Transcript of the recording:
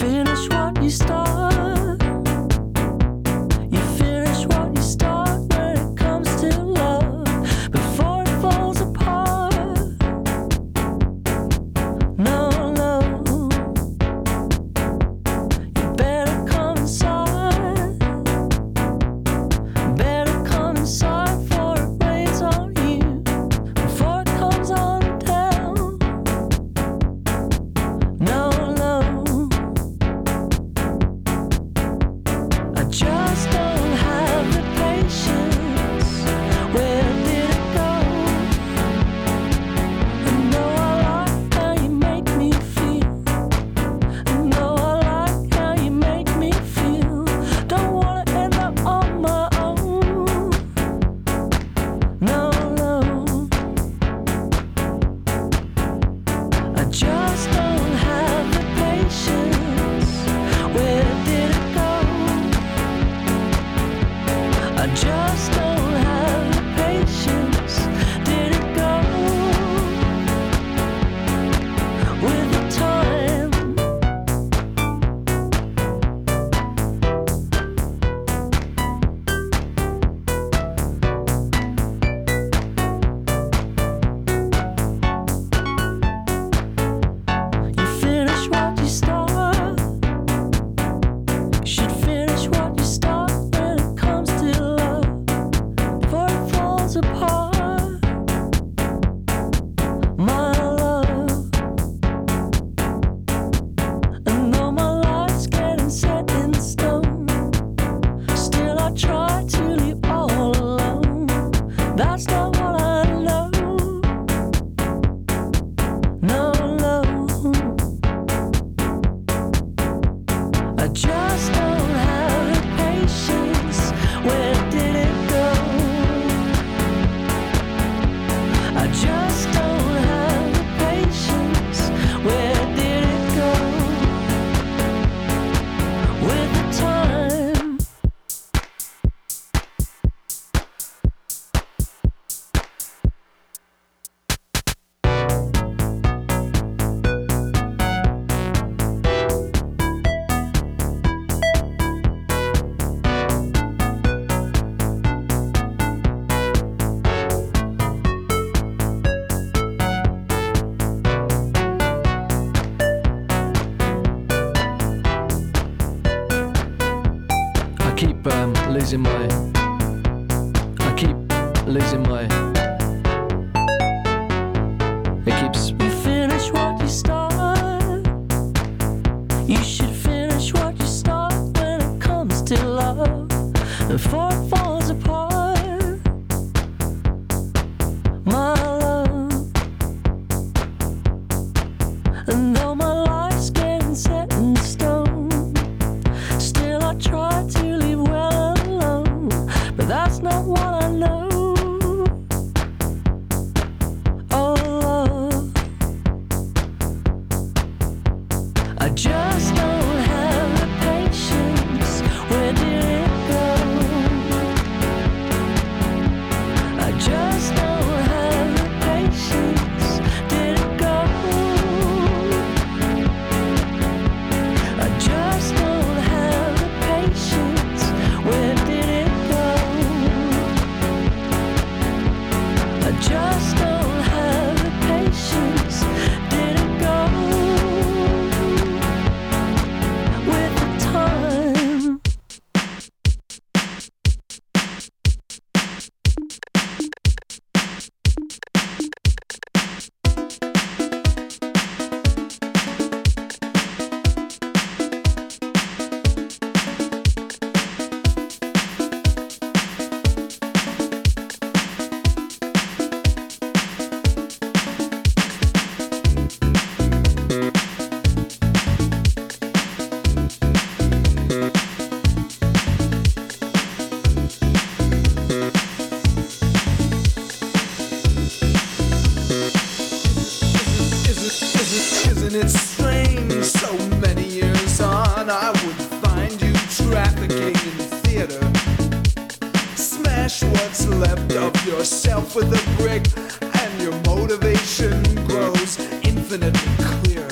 finish what you start. apart. Losing my. I keep losing my. It keeps. You finish what you start. You should finish what you start when it comes to love. Before it falls apart. My love. And though you trafficking in theater. Smash what's left of yourself with a brick, and your motivation grows infinitely clearer.